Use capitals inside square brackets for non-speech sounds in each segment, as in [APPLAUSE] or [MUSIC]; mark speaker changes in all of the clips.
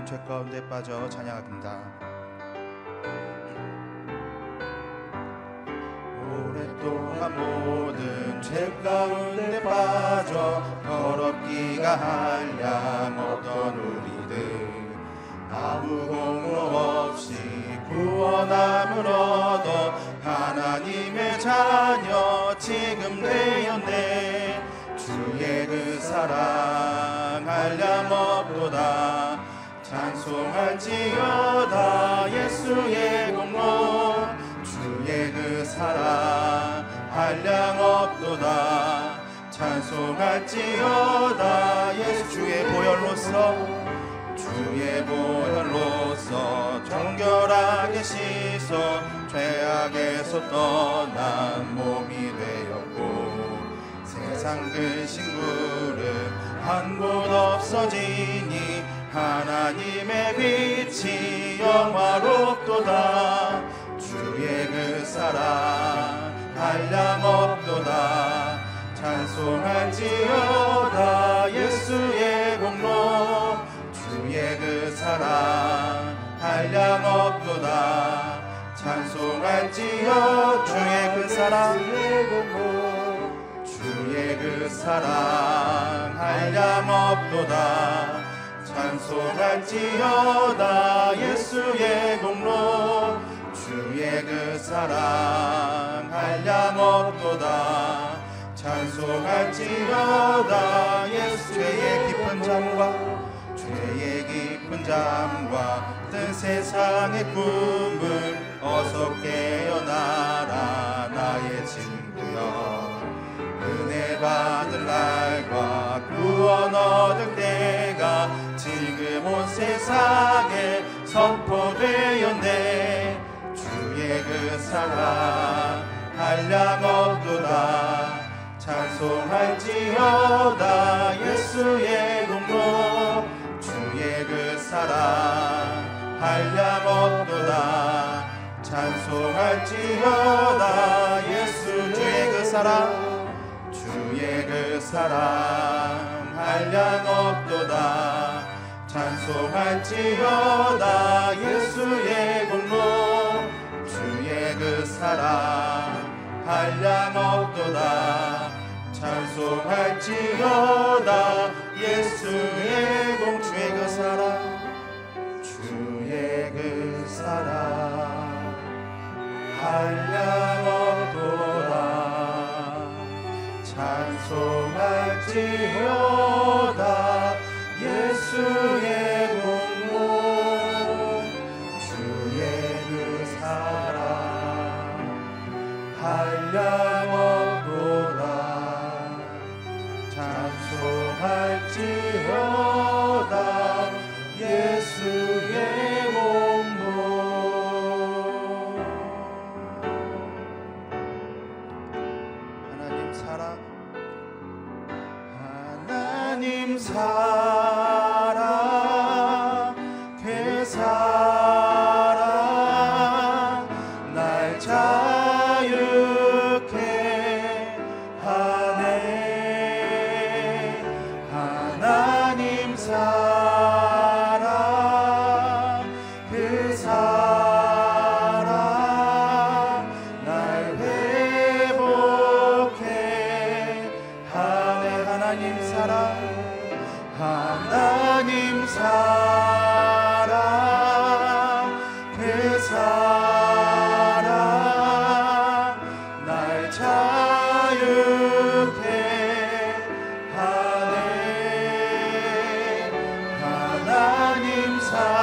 Speaker 1: 모든 죄 가운데 빠져 찬양합니다. 오랫동안 모든 죄 가운데 빠져 더럽기가 한량 없던 우리들. 아무 공로 없이 구원함을 얻어 하나님의 자녀 지금 되었네. 주의 그 사랑 한량 없도다 찬송할지어다. 예수의 공로. 주의 그 사랑 한량 없도다. 찬송할지어다. 예수의 보혈로서 주의 보혈로서 정결하게 씻어 죄악에서 떠난 몸이 되었고 세상 근심 구름 한곳 없어지니 하나님의 빛이 영화롭도다. 주의 그 사랑 한량 없도다. 찬송할지어다 예수의 공로. 주의 그 사랑 한량 없도다. 찬송할지어 주의 그 사랑. 주의 그 사랑 한량 없도다 찬송할지어다. 예수의 공로. 주의 그 사랑 한량 없도다. 찬송할지어다. 예수의 깊은 잠과 죄의 깊은 잠과 뜬 세상의 꿈을 어서 깨어나라. 나의 친구여. 은혜 받을 날과 구원 얻을 지금 온 세상에 선포되었네. 주의 그 사랑 한량 없도다. 찬송할지어다. 예수의 공로 주의 그 사랑 한량 없도다. 찬송할지어다. 예수 주의 그 사랑 주의 그 사랑 한량 없도다 찬송할지어다 예수의 공로. 주의 그 사랑 한량 없도다. 찬송할지어다 예수의 공. 주의 그 사랑 주의 그 사랑 한량 없도다. 찬송할지어다 한량 없도다. 찬송할지 하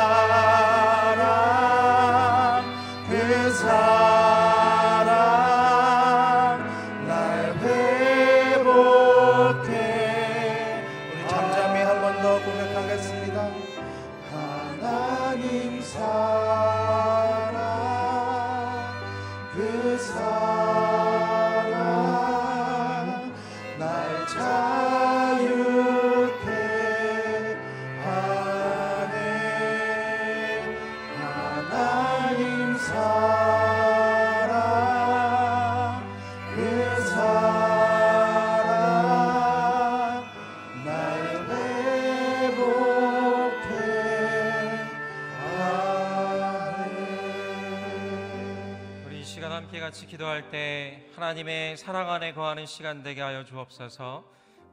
Speaker 2: 시간 되게 하여 주옵소서.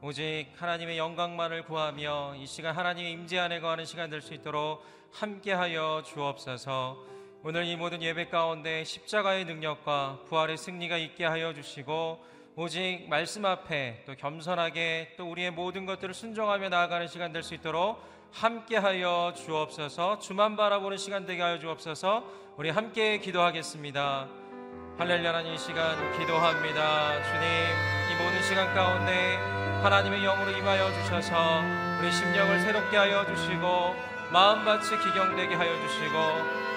Speaker 2: 오직 하나님의 영광만을 구하며 이 시간 하나님의 임재 안에 거하는 시간 될 수 있도록 함께 하여 주옵소서. 오늘 이 모든 예배 가운데 십자가의 능력과 부활의 승리가 있게 하여 주시고 오직 말씀 앞에 또 겸손하게 또 우리의 모든 것들을 순종하며 나아가는 시간 될 수 있도록 함께하여 주옵소서 주만 바라보는 시간 되게 하여 주옵소서 우리 함께 기도하겠습니다 할렐루야 하나님 이 시간 기도합니다. 주님 이 모든 시간 가운데 하나님의 영으로 임하여 주셔서 우리 심령을 새롭게 하여 주시고 마음밭이 기경되게 하여 주시고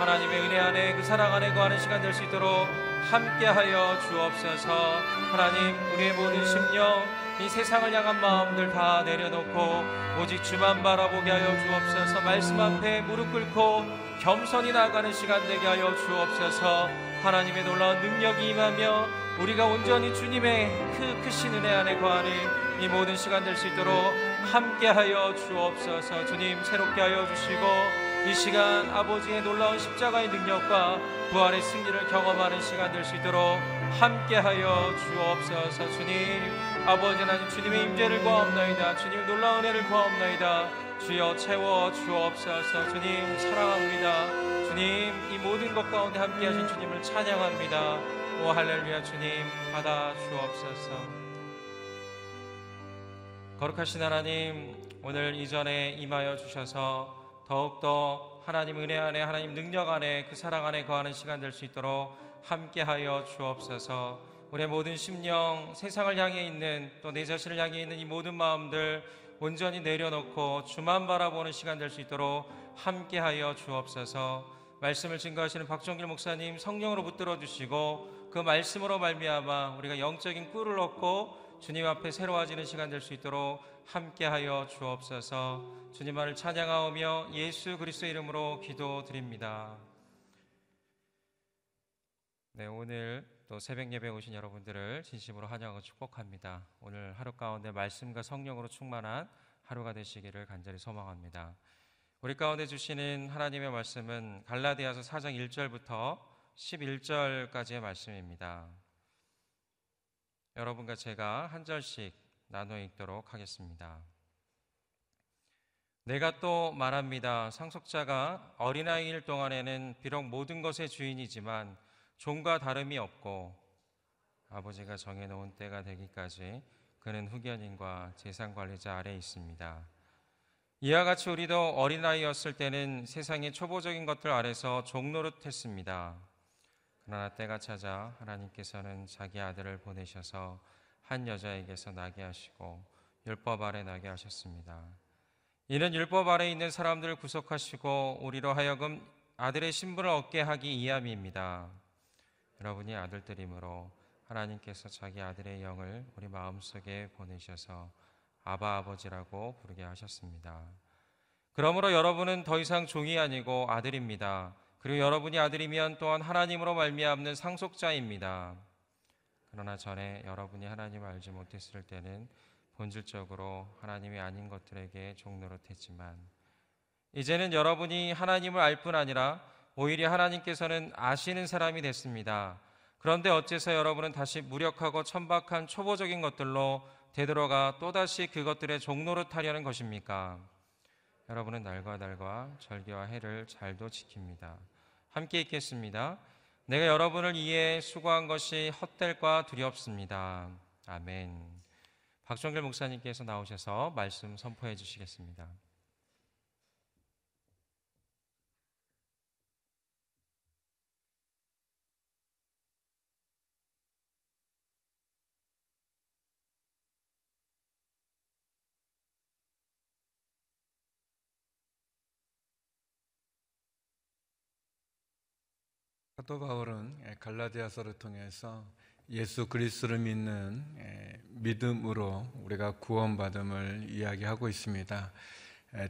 Speaker 2: 하나님의 은혜 안에 그 사랑 안에 거하는 시간 될 수 있도록 함께하여 주옵소서. 하나님 우리의 모든 심령 이 세상을 향한 마음들 다 내려놓고 오직 주만 바라보게 하여 주옵소서. 말씀 앞에 무릎 꿇고 겸손히 나아가는 시간 되게 하여 주옵소서 하나님의 놀라운 능력이 임하며 우리가 온전히 주님의 그 크신 은혜 안에 거하는 이 모든 시간 될 수 있도록 함께하여 주옵소서. 주님 새롭게 하여 주시고 이 시간 아버지의 놀라운 십자가의 능력과 부활의 승리를 경험하는 시간 될 수 있도록 함께하여 주옵소서. 주님 아버지 하나님 주님의 임재를 구하옵나이다. 주님 놀라운 은혜를 구하옵나이다. 주여 채워 주옵소서. 주님 사랑합니다. 주님 이 모든 것 가운데 함께 하신 주님을 찬양합니다. 오 할렐루야. 주님 받아 주옵소서. 거룩하신 하나님 오늘 이전에 임하여 주셔서 더욱더 하나님 은혜 안에 하나님 능력 안에 그 사랑 안에 거하는 시간 될 수 있도록 함께하여 주옵소서. 우리의 모든 심령, 세상을 향해 있는 또 내 자신을 향해 있는 이 모든 마음들 온전히 내려놓고 주만 바라보는 시간 될 수 있도록 함께하여 주옵소서. 말씀을 증거하시는 박정길 목사님 성령으로 붙들어 주시고 그 말씀으로 말미암아 우리가 영적인 꿀을 얻고 주님 앞에 새로워지는 시간 될 수 있도록 함께하여 주옵소서. 주님만을 찬양하오며 예수 그리스도 이름으로 기도드립니다. 네, 오늘 또 새벽 예배 오신 여러분들을 진심으로 환영하고 축복합니다. 오늘 하루 가운데 말씀과 성령으로 충만한 하루가 되시기를 간절히 소망합니다. 우리 가운데 주시는 하나님의 말씀은 갈라디아서 4장 1절부터 11절까지의 말씀입니다. 여러분과 제가 한 절씩 나눠 읽도록 하겠습니다. 내가 또 말합니다. 상속자가 어린아이일 동안에는 비록 모든 것의 주인이지만 종과 다름이 없고 아버지가 정해놓은 때가 되기까지 그는 후견인과 재산 관리자 아래 있습니다. 이와 같이 우리도 어린아이였을 때는 세상의 초보적인 것들 아래서 종노릇했습니다. 그러나 때가 찾아 하나님께서는 자기 아들을 보내셔서 한 여자에게서 나게 하시고 율법 아래 나게 하셨습니다. 이는 율법 아래 있는 사람들을 구속하시고 우리로 하여금 아들의 신분을 얻게 하기 이함입니다. 여러분이 아들들이므로 하나님께서 자기 아들의 영을 우리 마음속에 보내셔서 아바 아버지라고 부르게 하셨습니다. 그러므로 여러분은 더 이상 종이 아니고 아들입니다. 그리고 여러분이 아들이면 또한 하나님으로 말미암는 상속자입니다. 그러나 전에 여러분이 하나님을 알지 못했을 때는 본질적으로 하나님이 아닌 것들에게 종노릇했지만 이제는 여러분이 하나님을 알 뿐 아니라 오히려 하나님께서는 아시는 사람이 됐습니다. 그런데 어째서 여러분은 다시 무력하고 천박한 초보적인 것들로 되돌아가 또다시 그것들의 종노릇하려는 것입니까? 여러분은 날과 날과 절기와 해를 잘도 지킵니다. 함께 읽겠습니다. 내가 여러분을 이해 수고한 것이 헛될과 두렵습니다. 아멘. 박정길 목사님께서 나오셔서 말씀 선포해 주시겠습니다.
Speaker 3: 사도 바울은 갈라디아서를 통해서 예수 그리스도를 믿는 믿음으로 우리가 구원받음을 이야기하고 있습니다.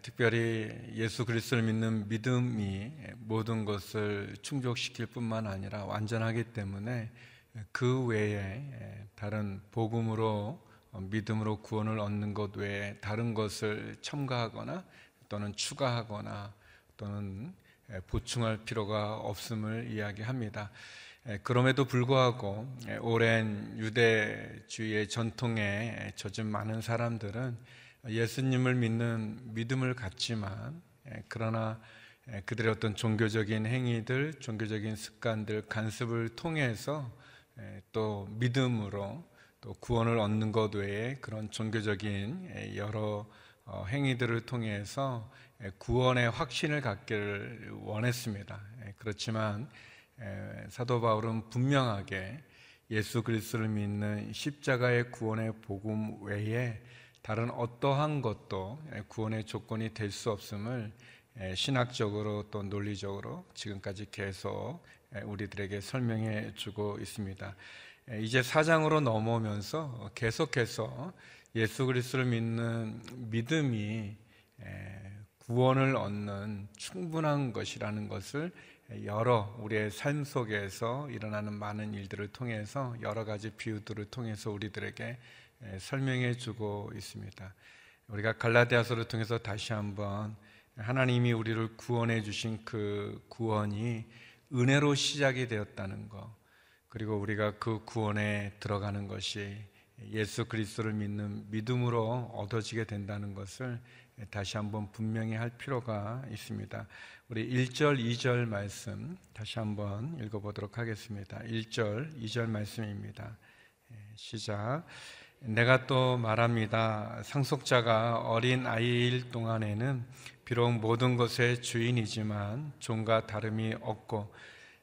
Speaker 3: 특별히 예수 그리스도를 믿는 믿음이 모든 것을 충족시킬 뿐만 아니라 완전하기 때문에 그 외에 다른 복음으로 믿음으로 구원을 얻는 것 외에 다른 것을 첨가하거나 또는 추가하거나 또는 보충할 필요가 없음을 이야기합니다. 에, 그럼에도 불구하고 에, 오랜 유대주의의 전통에 젖은 많은 사람들은 예수님을 믿는 믿음을 갖지만 에, 그러나 에, 그들의 어떤 종교적인 행위들, 종교적인 습관들, 간섭을 통해서 에, 또 믿음으로 또 구원을 얻는 것 외에 그런 종교적인 에, 여러 어, 행위들을 통해서 에, 구원의 확신을 갖기를 원했습니다. 에, 그렇지만 에, 사도 바울은 분명하게 예수 그리스도를 믿는 십자가의 구원의 복음 외에 다른 어떠한 것도 에, 구원의 조건이 될 수 없음을 에, 신학적으로 또 논리적으로 지금까지 계속 에, 우리들에게 설명해 주고 있습니다. 에, 이제 사장으로 넘어오면서 계속해서 예수 그리스도를 믿는 믿음이 에, 구원을 얻는 충분한 것이라는 것을 여러 우리의 삶 속에서 일어나는 많은 일들을 통해서 여러 가지 비유들을 통해서 우리들에게 에, 설명해 주고 있습니다. 우리가 갈라디아서를 통해서 다시 한번 하나님이 우리를 구원해 주신 그 구원이 은혜로 시작이 되었다는 것, 그리고 우리가 그 구원에 들어가는 것이 예수 그리스도를 믿는 믿음으로 얻어지게 된다는 것을 다시 한번 분명히 할 필요가 있습니다. 우리 1절, 2절 말씀 다시 한번 읽어보도록 하겠습니다. 1절, 2절 말씀입니다. 예, 시작. 내가 또 말합니다. 상속자가 어린 아이일 동안에는 비록 모든 것의 주인이지만 종과 다름이 없고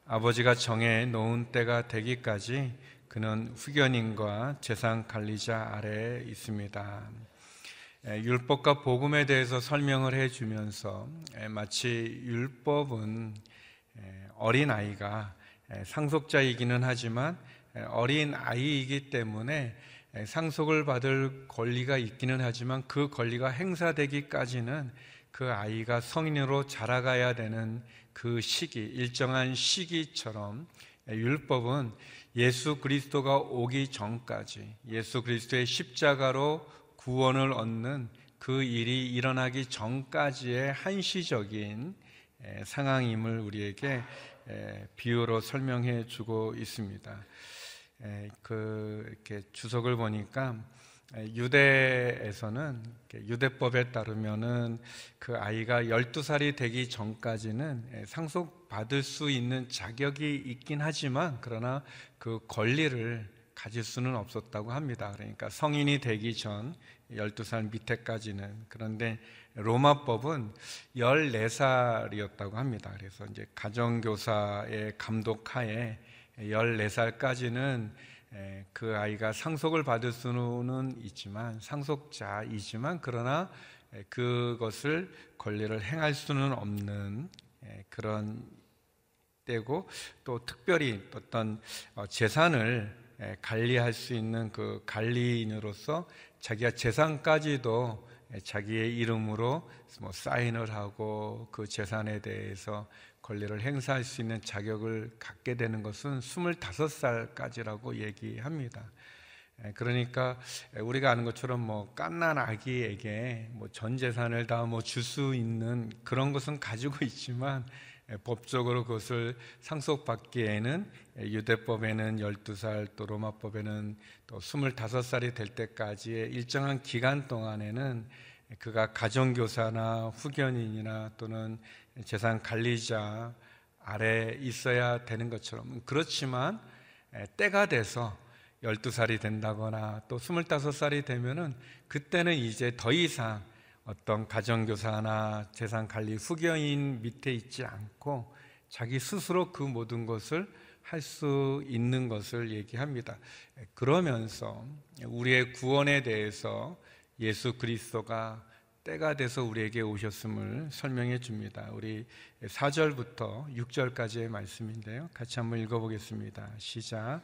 Speaker 3: 아버지가 정해 놓은 때가 되기까지 그는 후견인과 재산 관리자 아래에 있습니다. 에, 율법과 복음에 대해서 설명을 해주면서 에, 마치 율법은 에, 어린 아이가 에, 상속자이기는 하지만 에, 어린 아이이기 때문에 에, 상속을 받을 권리가 있기는 하지만 그 권리가 행사되기까지는 그 아이가 성인으로 자라가야 되는 그 시기, 일정한 시기처럼 율법은 예수 그리스도가 오기 전까지 예수 그리스도의 십자가로 구원을 얻는 그 일이 일어나기 전까지의 한시적인 상황임을 우리에게 비유로 설명해 주고 있습니다. 그 이렇게 주석을 보니까 유대에서는 유대법에 따르면은 그 아이가 12살이 되기 전까지는 상속받을 수 있는 자격이 있긴 하지만 그러나 그 권리를 가질 수는 없었다고 합니다. 그러니까 성인이 되기 전 12살 밑에까지는 그런데 로마법은 14살이었다고 합니다. 그래서 이제 가정교사의 감독하에 14살까지는 그 아이가 상속을 받을 수는 있지만 상속자이지만 그러나 그것을 권리를 행할 수는 없는 그런 때고 또 특별히 어떤 어, 재산을 관리할 수 있는 그 관리인으로서 자기가 재산까지도 자기의 이름으로 뭐 사인을 하고 그 재산에 대해서 권리를 행사할 수 있는 자격을 갖게 되는 것은 25살까지라고 얘기합니다. 그러니까 우리가 아는 것처럼 뭐 깐난 아기에게 뭐 전 재산을 다 뭐 줄 수 있는 그런 것은 가지고 있지만 법적으로 그것을 상속받기에는 유대법에는 12살 또 로마법에는 또 25살이 될 때까지의 일정한 기간 동안에는 그가 가정교사나 후견인이나 또는 재산 관리자 아래 있어야 되는 것처럼 그렇지만 때가 돼서 12살이 된다거나 또 25살이 되면은 그때는 이제 더 이상 어떤 가정교사나 재산관리 후견인 밑에 있지 않고 자기 스스로 그 모든 것을 할 수 있는 것을 얘기합니다. 그러면서 우리의 구원에 대해서 예수 그리스도가 때가 돼서 우리에게 오셨음을 설명해 줍니다. 우리 4절부터 6절까지의 말씀인데요. 같이 한번 읽어보겠습니다. 시작.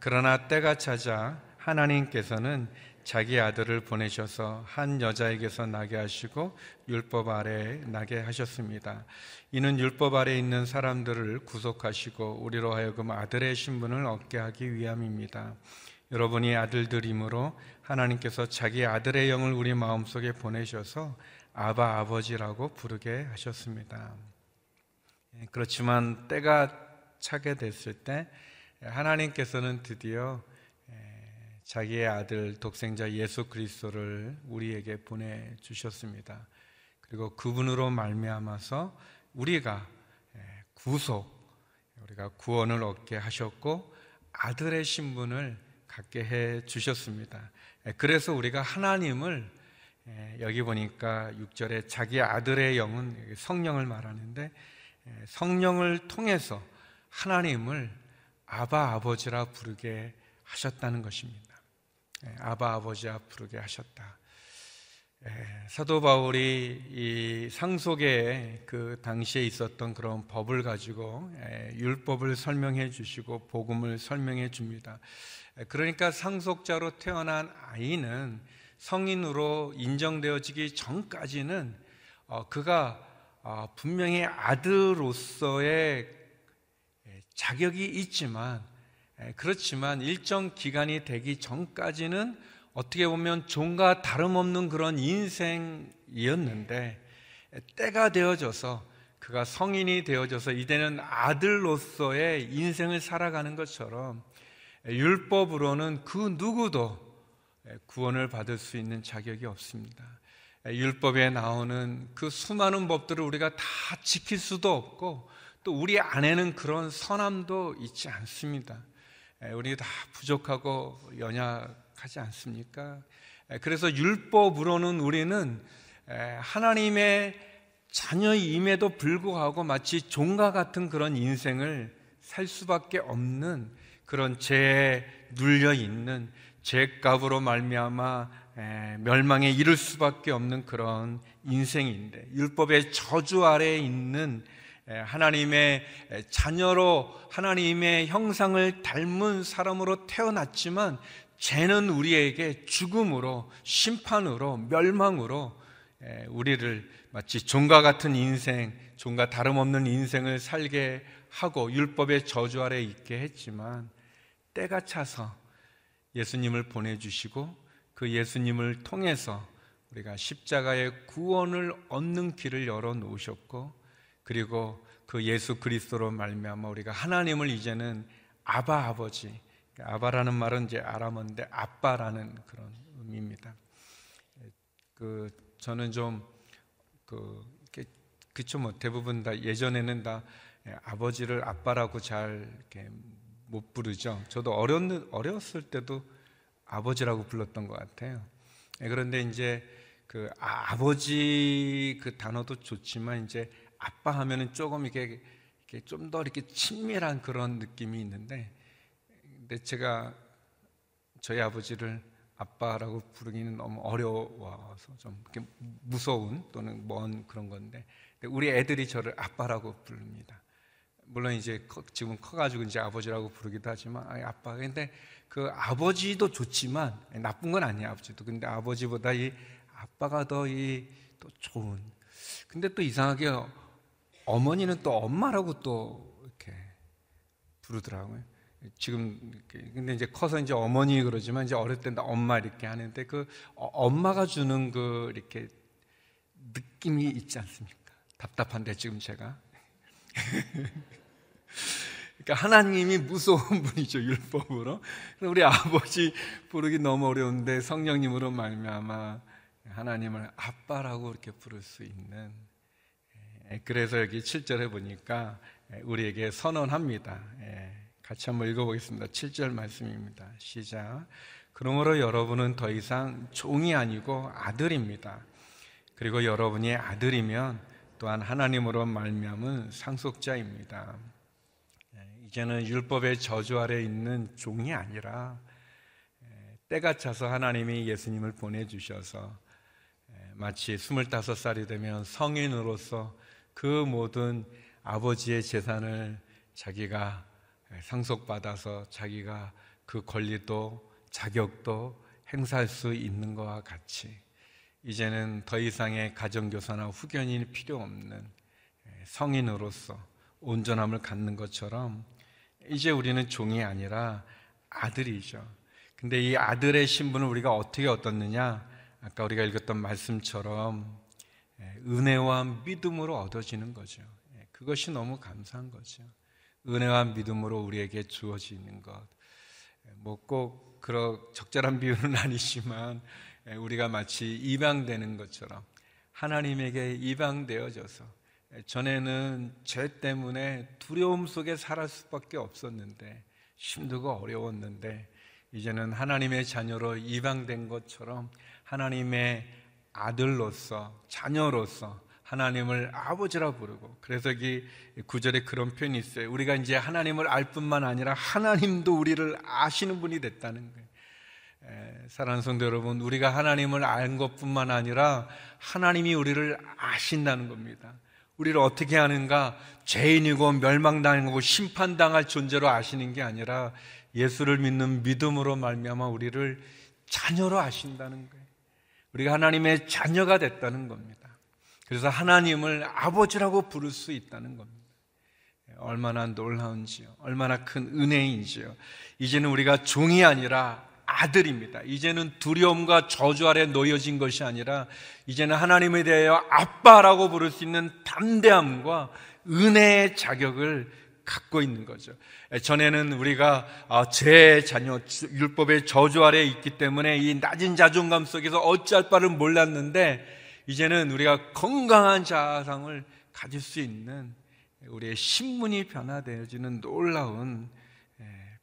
Speaker 3: 그러나 때가 찾아 하나님께서는 자기 아들을 보내셔서 한 여자에게서 나게 하시고 율법 아래 나게 하셨습니다. 이는 율법 아래 있는 사람들을 구속하시고 우리로 하여금 아들의 신분을 얻게 하기 위함입니다. 여러분이 아들들이므로 하나님께서 자기 아들의 영을 우리 마음속에 보내셔서 아바 아버지라고 부르게 하셨습니다. 예, 그렇지만 때가 차게 됐을 때 하나님께서는 드디어 자기의 아들 독생자 예수 그리스도를 우리에게 보내 주셨습니다. 그리고 그분으로 말미암아서 우리가 구속 우리가 구원을 얻게 하셨고 아들의 신분을 갖게 해 주셨습니다. 그래서 우리가 하나님을 여기 보니까 6절에 자기 아들의 영은 성령을 말하는데 성령을 통해서 하나님을 아바 아버지라 부르게 하셨다는 것입니다. 아바 아버지라 부르게 하셨다. 사도 바울이 이 상속에 그 당시에 있었던 그런 법을 가지고 율법을 설명해 주시고 복음을 설명해 줍니다. 그러니까 상속자로 태어난 아이는 성인으로 인정되어지기 전까지는 어, 그가 어, 분명히 아들로서의 자격이 있지만 그렇지만 일정 기간이 되기 전까지는 어떻게 보면 종과 다름없는 그런 인생이었는데 때가 되어져서 그가 성인이 되어져서 이제는 아들로서의 인생을 살아가는 것처럼 율법으로는 그 누구도 구원을 받을 수 있는 자격이 없습니다. 율법에 나오는 그 수많은 법들을 우리가 다 지킬 수도 없고 또 우리 안에는 그런 선함도 있지 않습니다. 우리 다 부족하고 연약하지 않습니까? 그래서 율법으로는 우리는 하나님의 자녀임에도 불구하고 마치 종과 같은 그런 인생을 살 수밖에 없는 그런 죄에 눌려 있는 죄값으로 말미암아 멸망에 이를 수밖에 없는 그런 인생인데 율법의 저주 아래에 있는 하나님의 자녀로 하나님의 형상을 닮은 사람으로 태어났지만 죄는 우리에게 죽음으로 심판으로 멸망으로 우리를 마치 종과 같은 인생, 종과 다름없는 인생을 살게 하고 율법의 저주 아래 있게 했지만 때가 차서 예수님을 보내주시고 그 예수님을 통해서 우리가 십자가의 구원을 얻는 길을 열어 놓으셨고 그리고 그 예수 그리스도로 말미암아 우리가 하나님을 이제는 아바 아버지 아바라는 말은 이제 아람어인데 아빠라는 그런 의미입니다. 그 저는 좀그 그쵸 뭐 대부분 다 예전에는 다 아버지를 아빠라고 잘 이렇게 못 부르죠. 저도 어렸, 어렸을 때도 아버지라고 불렀던 것 같아요. 예, 그런데 이제 그 아, 버지그 단어도 좋지만 이제 아빠 하면은 조금 이게 좀 더 이렇게 친밀한 그런 느낌이 있는데, 근데 제가 저희 아버지를 아빠라고 부르기는 너무 어려워서 좀 이렇게 무서운 또는 먼 그런 건데, 우리 애들이 저를 아빠라고 부릅니다. 물론 이제 지금 커가지고 이제 아버지라고 부르기도 하지만 아빠 근데 그 아버지도 좋지만 나쁜 건 아니야 아버지도 근데 아버지보다 이 아빠가 더이또 좋은 근데 또 이상하게 어머니는 또 엄마라고 또 이렇게 부르더라고요. 지금 근데 이제 커서 이제 어머니 그러지만 이제 어릴 때는 엄마 이렇게 하는데 그 어, 엄마가 주는 그 이렇게 느낌이 있지 않습니까? 답답한데 지금 제가 [LAUGHS] 그러니까 하나님이 무서운 분이죠 율법으로. 우리 아버지 부르기 너무 어려운데 성령님으로 말미암아 하나님을 아빠라고 이렇게 부를 수 있는. 예, 그래서 여기 7절에 보니까 우리에게 선언합니다. 예, 같이 한번 읽어보겠습니다. 7절 말씀입니다. 시작. 그러므로 여러분은 더 이상 종이 아니고 아들입니다. 그리고 여러분이 아들이면 또한 하나님으로 말미암은 상속자입니다. 예, 이제는 율법의 저주 아래 있는 종이 아니라 예, 때가 차서 하나님이 예수님을 보내주셔서 예, 마치 스물다섯 살이 되면 성인으로서 그 모든 아버지의 재산을 자기가 상속받아서 자기가 그 권리도 자격도 행사할 수 있는 것과 같이 이제는 더 이상의 가정교사나 후견이 필요 없는 성인으로서 온전함을 갖는 것처럼 이제 우리는 종이 아니라 아들이죠. 근데 이 아들의 신분을 우리가 어떻게 얻었느냐? 아까 우리가 읽었던 말씀처럼 은혜와 믿음으로 얻어지는 거죠. 그것이 너무 감사한 거죠. 은혜와 믿음으로 우리에게 주어지는 것. 뭐 꼭 그런 적절한 비유는 [LAUGHS] 아니지만 우리가 마치 입양되는 것처럼 하나님에게 입양되어져서 전에는 죄 때문에 두려움 속에 살할 수밖에 없었는데 힘들고 어려웠는데 이제는 하나님의 자녀로 입양된 것처럼 하나님의 아들로서 자녀로서 하나님을 아버지라 부르고 그래서 이 구절에 그런 표현이 있어요. 우리가 이제 하나님을 알 뿐만 아니라 하나님도 우리를 아시는 분이 됐다는 거예요. 사랑하는 성도 여러분, 우리가 하나님을 알 것뿐만 아니라 하나님이 우리를 아신다는 겁니다. 우리를 어떻게 하는가? 죄인이고 멸망당하고 심판당할 존재로 아시는 게 아니라 예수를 믿는 믿음으로 말미암아 우리를 자녀로 아신다는 거예요. 우리가 하나님의 자녀가 됐다는 겁니다. 그래서 하나님을 아버지라고 부를 수 있다는 겁니다. 얼마나 놀라운지요. 얼마나 큰 은혜인지요. 이제는 우리가 종이 아니라 아들입니다. 이제는 두려움과 저주 아래 놓여진 것이 아니라 이제는 하나님에 대하여 아빠라고 부를 수 있는 담대함과 은혜의 자격을 갖고 있는 거죠. 전에는 우리가 아, 제 자녀 율법의 저주 아래 있기 때문에 이 낮은 자존감 속에서 어찌할 바를 몰랐는데 이제는 우리가 건강한 자상을 가질 수 있는 우리의 신문이 변화되어지는 놀라운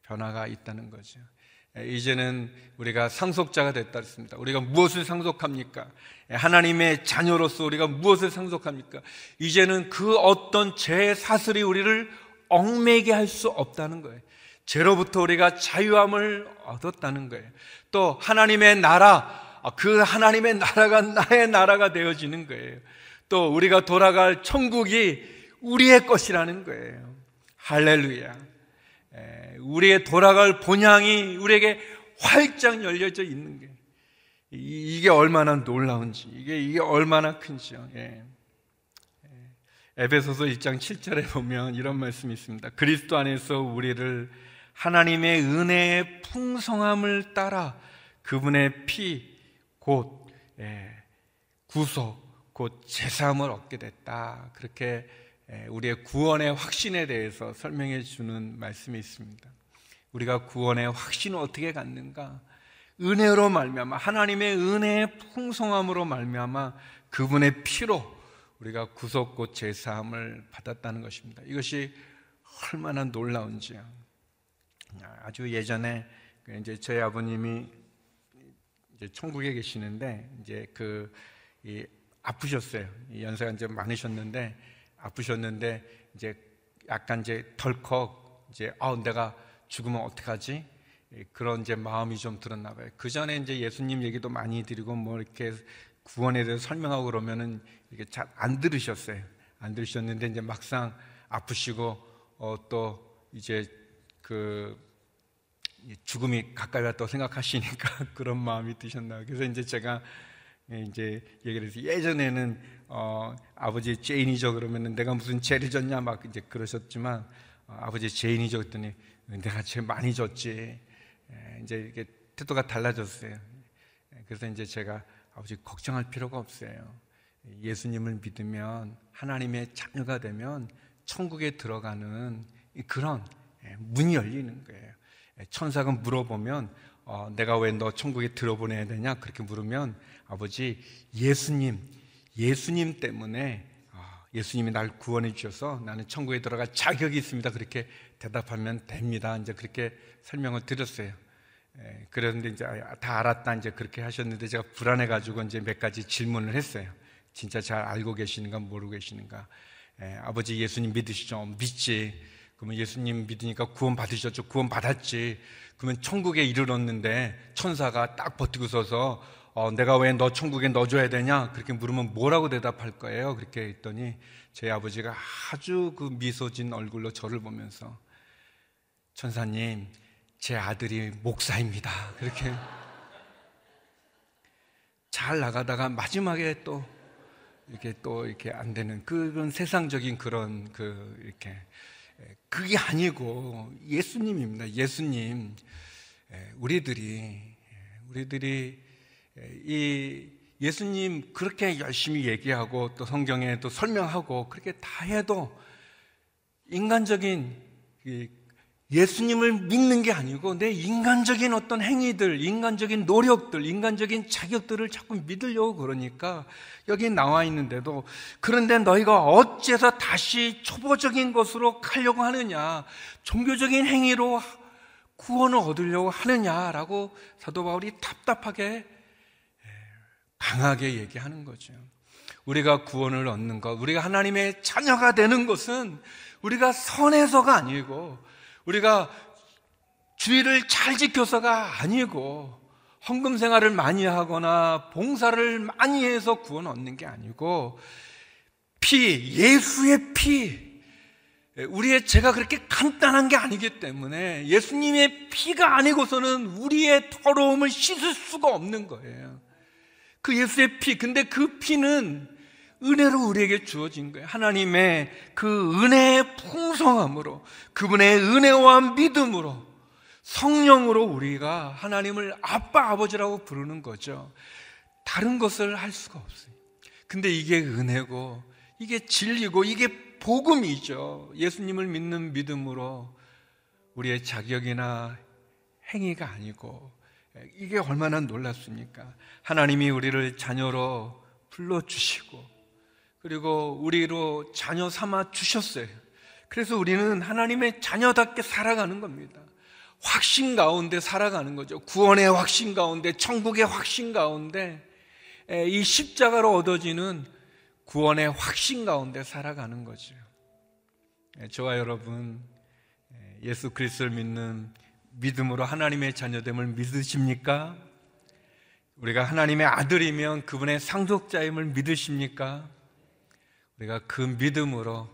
Speaker 3: 변화가 있다는 거죠. 이제는 우리가 상속자가 됐다 했습니다. 우리가 무엇을 상속합니까? 하나님의 자녀로서 우리가 무엇을 상속합니까? 이제는 그 어떤 죄 사슬이 우리를 얽매게 할 수 없다는 거예요. 죄로부터 우리가 자유함을 얻었다는 거예요. 또 하나님의 나라, 그 하나님의 나라가 나의 나라가 되어지는 거예요. 또 우리가 돌아갈 천국이 우리의 것이라는 거예요. 할렐루야. 우리의 돌아갈 본향이 우리에게 활짝 열려져 있는 게 이게 얼마나 놀라운지 이게 이게 얼마나 큰지요. 예. 에베소서 1장 7절에 보면 이런 말씀이 있습니다. 그리스도 안에서 우리를 하나님의 은혜의 풍성함을 따라 그분의 피, 곧 예, 구속, 곧 제사함을 얻게 됐다. 그렇게 예, 우리의 구원의 확신에 대해서 설명해 주는 말씀이 있습니다. 우리가 구원의 확신을 어떻게 갖는가? 은혜로 말미암아 하나님의 은혜의 풍성함으로 말미암아 그분의 피로 우리가 구속 곧 제사함을 받았다는 것입니다. 이것이 얼마나 놀라운지요. 아주 예전에 그 이제 저희 아버님이 이제 천국에 계시는데 이제 그 아프셨어요. 연세가 이제 많으셨는데 아프셨는데 이제 약간 이제 덜컥 이제 아 내가 죽으면 어떡하지? 그런 이제 마음이 좀 들었나 봐요. 그 전에 이제 예수님 얘기도 많이 드리고 뭐 이렇게 구원에 대해서 설명하고 그러면은 이게 잘 안 들으셨어요. 안 들으셨는데 이제 막상 아프시고 어 또 이제 그 죽음이 가까이 왔다고 생각하시니까 [LAUGHS] 그런 마음이 드셨나. 그래서 이제 제가 이제 얘기를 해서 예전에는 어, 아버지 죄인이죠 그러면은 내가 무슨 죄를 졌냐 막 이제 그러셨지만 어, 아버지 죄인이죠 그랬더니 내가 죄 많이 졌지. 에, 이제 이게 태도가 달라졌어요. 그래서 이제 제가 아버지 걱정할 필요가 없어요. 예수님을 믿으면 하나님의 자녀가 되면 천국에 들어가는 그런 문이 열리는 거예요. 천사가 물어보면 어, 내가 왜 너 천국에 들어보내야 되냐 그렇게 물으면 아버지 예수님 예수님 때문에 어, 예수님이 날 구원해 주셔서 나는 천국에 들어갈 자격이 있습니다 그렇게 대답하면 됩니다 이제 그렇게 설명을 드렸어요 에, 그런데 이제 다 알았다 이제 그렇게 하셨는데 제가 불안해 가지고 이제 몇 가지 질문을 했어요 진짜 잘 알고 계시는가 모르고 계시는가 에, 아버지 예수님 믿으시죠 믿지 그러면 예수님 믿으니까 구원 받으셨죠. 구원 받았지. 그러면 천국에 이르렀는데 천사가 딱 버티고 서서 어, 내가 왜 너 천국에 넣어줘야 되냐? 그렇게 물으면 뭐라고 대답할 거예요? 그렇게 했더니 제 아버지가 아주 그 미소 진 얼굴로 저를 보면서 천사님, 제 아들이 목사입니다. 그렇게 잘 나가다가 마지막에 또 이렇게 또 이렇게 안 되는 그런 세상적인 그런 그 이렇게 그게 아니고 예수님입니다. 예수님. 우리들이, 우리들이 이 예수님 그렇게 열심히 얘기하고 또 성경에 또 설명하고 그렇게 다 해도 인간적인 이 예수님을 믿는 게 아니고 내 인간적인 어떤 행위들, 인간적인 노력들, 인간적인 자격들을 자꾸 믿으려고 그러니까 여기 나와 있는데도 그런데 너희가 어째서 다시 초보적인 것으로 가려고 하느냐, 종교적인 행위로 구원을 얻으려고 하느냐라고 사도 바울이 답답하게 강하게 얘기하는 거죠. 우리가 구원을 얻는 것, 우리가 하나님의 자녀가 되는 것은 우리가 선해서가 아니고 우리가 주의를 잘 지켜서가 아니고 헌금 생활을 많이 하거나 봉사를 많이 해서 구원 얻는 게 아니고 피, 예수의 피, 우리의 죄가 그렇게 간단한 게 아니기 때문에 예수님의 피가 아니고서는 우리의 더러움을 씻을 수가 없는 거예요. 그 예수의 피, 근데 그 피는 은혜로 우리에게 주어진 거예요. 하나님의 그 은혜의 풍성함으로, 그분의 은혜와 믿음으로, 성령으로 우리가 하나님을 아빠, 아버지라고 부르는 거죠. 다른 것을 할 수가 없어요. 근데 이게 은혜고, 이게 진리고, 이게 복음이죠. 예수님을 믿는 믿음으로 우리의 자격이나 행위가 아니고, 이게 얼마나 놀랍습니까? 하나님이 우리를 자녀로 불러주시고, 그리고 우리로 자녀 삼아 주셨어요. 그래서 우리는 하나님의 자녀답게 살아가는 겁니다. 확신 가운데 살아가는 거죠. 구원의 확신 가운데, 천국의 확신 가운데, 이 십자가로 얻어지는 구원의 확신 가운데 살아가는 거죠. 저와 여러분, 예수 그리스도를 믿는 믿음으로 하나님의 자녀됨을 믿으십니까? 우리가 하나님의 아들이면 그분의 상속자임을 믿으십니까? 우리가 그 믿음으로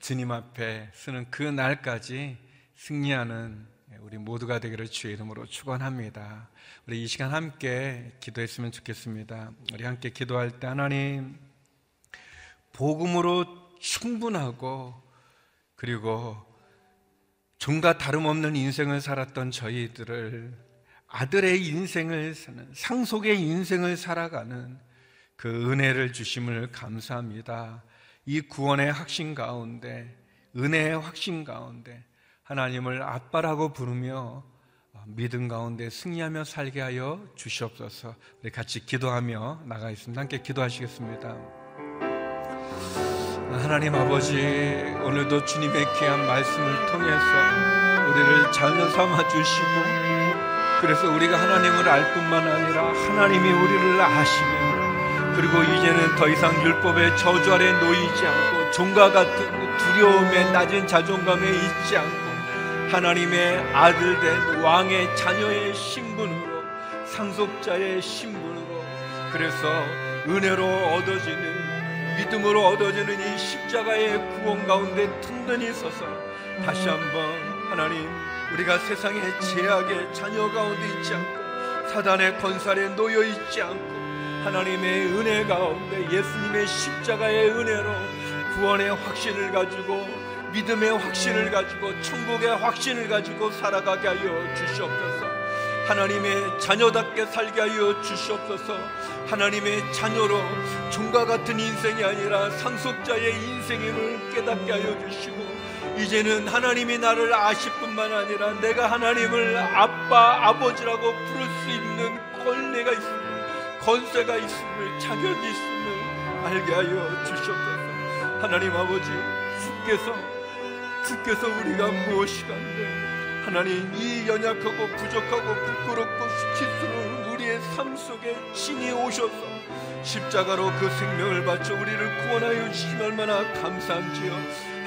Speaker 3: 주님 앞에 서는 그 날까지 승리하는 우리 모두가 되기를 주의 이름으로 축원합니다. 우리 이 시간 함께 기도했으면 좋겠습니다. 우리 함께 기도할 때 하나님 복음으로 충분하고 그리고 종과 다름없는 인생을 살았던 저희들을 아들의 인생을 사는 상속의 인생을 살아가는 그 은혜를 주심을 감사합니다. 이 구원의 확신 가운데, 은혜의 확신 가운데 하나님을 아빠라고 부르며 믿음 가운데 승리하며 살게 하여 주시옵소서. 우리 같이 기도하며 나가 있습니다. 함께 기도하시겠습니다. 하나님 아버지, 오늘도 주님의 귀한 말씀을 통해서 우리를 자녀 삼아 주시고, 그래서 우리가 하나님을 알 뿐만 아니라 하나님이 우리를 아시며, 그리고 이제는 더 이상 율법의 저주 아래 놓이지 않고 종과 같은 두려움에 낮은 자존감에 있지 않고 하나님의 아들 된 왕의 자녀의 신분으로 상속자의 신분으로 그래서 은혜로 얻어지는 믿음으로 얻어지는 이 십자가의 구원 가운데 든든히 서서 다시 한번 하나님 우리가 세상의 제약의 자녀 가운데 있지 않고 사단의 건살에 놓여 있지 않고 하나님의 은혜 가운데 예수님의 십자가의 은혜로 구원의 확신을 가지고 믿음의 확신을 가지고 천국의 확신을 가지고 살아가게 하여 주시옵소서. 하나님의 자녀답게 살게 하여 주시옵소서. 하나님의 자녀로 종과 같은 인생이 아니라 상속자의 인생임을 깨닫게 하여 주시고 이제는 하나님이 나를 아실 뿐만 아니라 내가 하나님을 아빠 아버지라고 부를 수 있는 권리가 있습니다. 권세가 있음을 자격이 있음을 알게 하여 주시옵소서. 하나님 아버지 주께서 주께서 우리가 무엇이간데 하나님 이 연약하고 부족하고 부끄럽고 수치스러운 우리의 삶 속에 신이 오셔서 십자가로 그 생명을 바쳐 우리를 구원하여 주시면 얼마나 감사한지요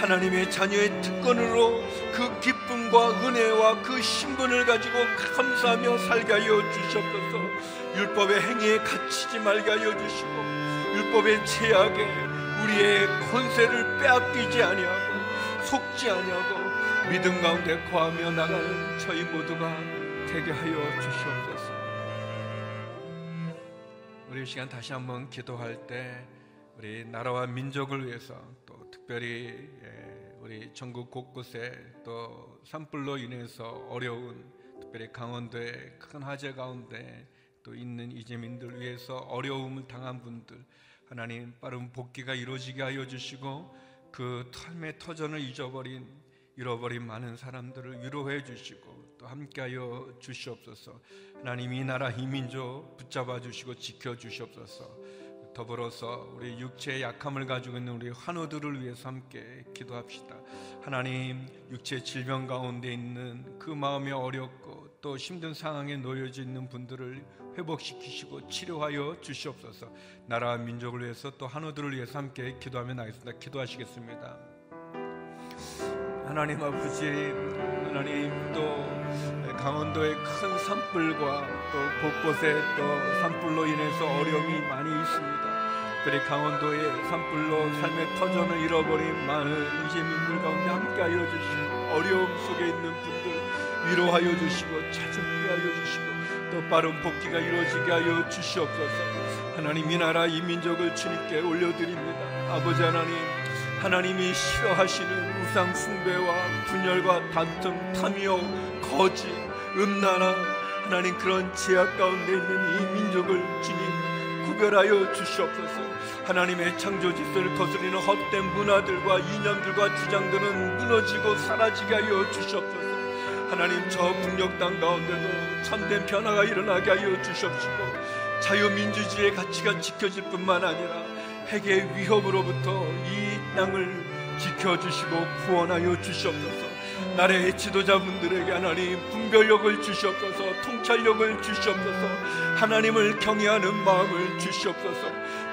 Speaker 3: 하나님의 자녀의 특권으로 그 기쁨과 은혜와 그 신분을 가지고 감사하며 살게 하여 주시옵소서 율법의 행위에 갇히지 말게 하여 주시고 율법의 제약에 우리의 권세를 빼앗기지 아니하고 속지 아니하고 믿음 가운데 거하며 나가는 저희 모두가 되게 하여 주시옵소서. 우리 시간 다시 한번 기도할 때 우리 나라와 민족을 위해서 또 특별히 우리 전국 곳곳에 또 산불로 인해서 어려운 특별히 강원도의 큰 화재 가운데 또 있는 이재민들 위해서 어려움을 당한 분들 하나님 빠른 복귀가 이루어지게 하여 주시고 그 삶의 터전을 잊어버린 잃어버린 많은 사람들을 위로해 주시고 또 함께하여 주시옵소서. 하나님 이 나라 이 민족 붙잡아 주시고 지켜 주시옵소서. 더불어서 우리 육체의 약함을 가지고 있는 우리 환우들을 위해서 함께 기도합시다. 하나님 육체 질병 가운데 있는 그 마음이 어렵고 또 힘든 상황에 놓여져 있는 분들을 회복시키시고 치료하여 주시옵소서. 나라 민족을 위해서 또 한우들을 위해서 함께 기도하며 나겠습니다. 기도하시겠습니다. 하나님 아버지, 하나님 또 강원도의 큰 산불과 또 곳곳에 또 산불로 인해서 어려움이 많이 있습니다. 특별히 강원도의 산불로 삶의 터전을 잃어버린 많은 이재민들 가운데 함께하여 주시고 어려움 속에 있는 분들 위로하여 주시고 찾음게 하여 주시고 또 빠른 복귀가 이루어지게 하여 주시옵소서. 하나님 이 나라 이 민족을 주님께 올려드립니다. 아버지 하나님, 하나님이 싫어하시는 우상 숭배와 분열과 다툼, 탐욕, 거짓, 음란함, 하나님 그런 제약 가운데 있는 이 민족을 주님 구별하여 주시옵소서. 하나님의 창조 질서를 거스리는 헛된 문화들과 이념들과 주장들은 무너지고 사라지게 하여 주시옵소서. 하나님 저 북녘 땅 가운데도 참된 변화가 일어나게 하여 주시옵시고 자유민주주의의 가치가 지켜질 뿐만 아니라 핵의 위협으로부터 이 땅을 지켜주시고 구원하여 주시옵소서 나라의 지도자분들에게 하나님 분별력을 주시옵소서 통찰력을 주시옵소서 하나님을 경외하는 마음을 주시옵소서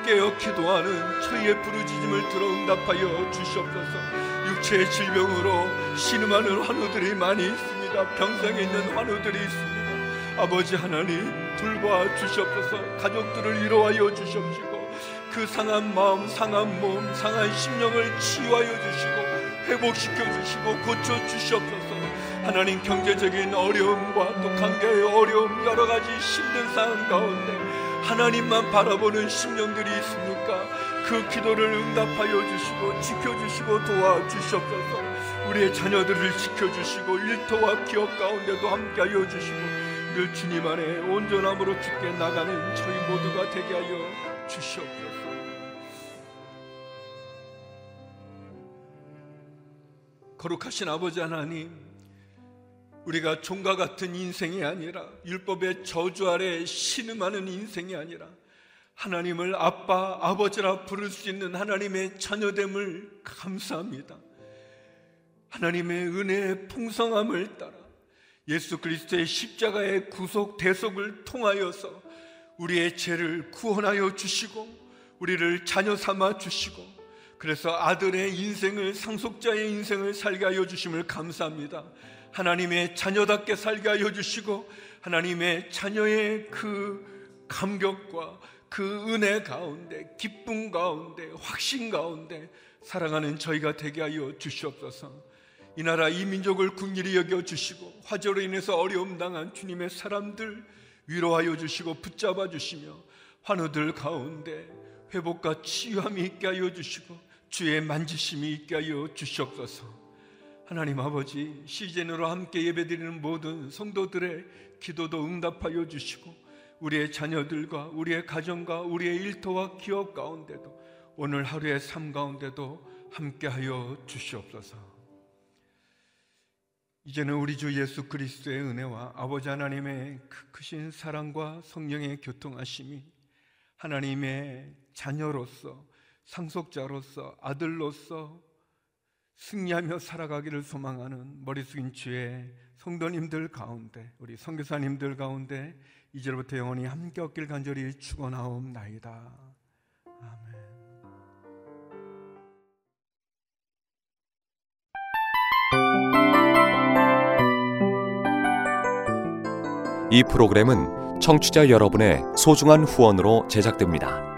Speaker 3: 깨어 기도하는 저희의 부르짖음을 들어 응답하여 주시옵소서. 육체의 질병으로 신음하는 환우들이 많이 있습니다. 병상에 있는 환우들이 있습니다. 아버지 하나님 돌봐 주시옵소서. 가족들을 위로하여 주시옵시고 그 상한 마음 상한 몸 상한 심령을 치유하여 주시고 회복시켜 주시고 고쳐 주시옵소서. 하나님 경제적인 어려움과 또 관계의 어려움 여러 가지 힘든 상황 가운데 하나님만 바라보는 심령들이 있습니까? 그 기도를 응답하여 주시고 지켜주시고 도와주시옵소서. 우리의 자녀들을 지켜주시고 일터와 기업 가운데도 함께하여 주시고 늘 주님 안에 온전함으로 죽게 나가는 저희 모두가 되게 하여 주시옵소서 거룩하신 아버지 하나님 우리가 종과 같은 인생이 아니라 율법의 저주 아래 신음하는 인생이 아니라 하나님을 아빠, 아버지라 부를 수 있는 하나님의 자녀됨을 감사합니다. 하나님의 은혜의 풍성함을 따라 예수 그리스도의 십자가의 구속 대속을 통하여서 우리의 죄를 구원하여 주시고 우리를 자녀 삼아 주시고 그래서 아들의 인생을 상속자의 인생을 살게 하여 주심을 감사합니다. 하나님의 자녀답게 살게 하여 주시고 하나님의 자녀의 그 감격과 그 은혜 가운데 기쁨 가운데 확신 가운데 살아가는 저희가 되게 하여 주시옵소서. 이 나라 이 민족을 국리히 여겨 주시고 화재로 인해서 어려움 당한 주님의 사람들 위로하여 주시고 붙잡아 주시며 환우들 가운데 회복과 치유함이 있게 하여 주시고 주의 만지심이 있게 하여 주시옵소서. 하나님 아버지 시즌으로 함께 예배드리는 모든 성도들의 기도도 응답하여 주시고 우리의 자녀들과 우리의 가정과 우리의 일터와 기업 가운데도 오늘 하루의 삶 가운데도 함께하여 주시옵소서. 이제는 우리 주 예수 그리스도의 은혜와 아버지 하나님의 그 크신 사랑과 성령의 교통하심이 하나님의 자녀로서 상속자로서 아들로서 승리하며 살아가기를 소망하는 머리 숙인 주의 성도님들 가운데 우리 선교사님들 가운데 이제부터 영원히 함께 없길 간절히 축원하옵나이다. 아멘.
Speaker 4: 이 프로그램은 청취자 여러분의 소중한 후원으로 제작됩니다.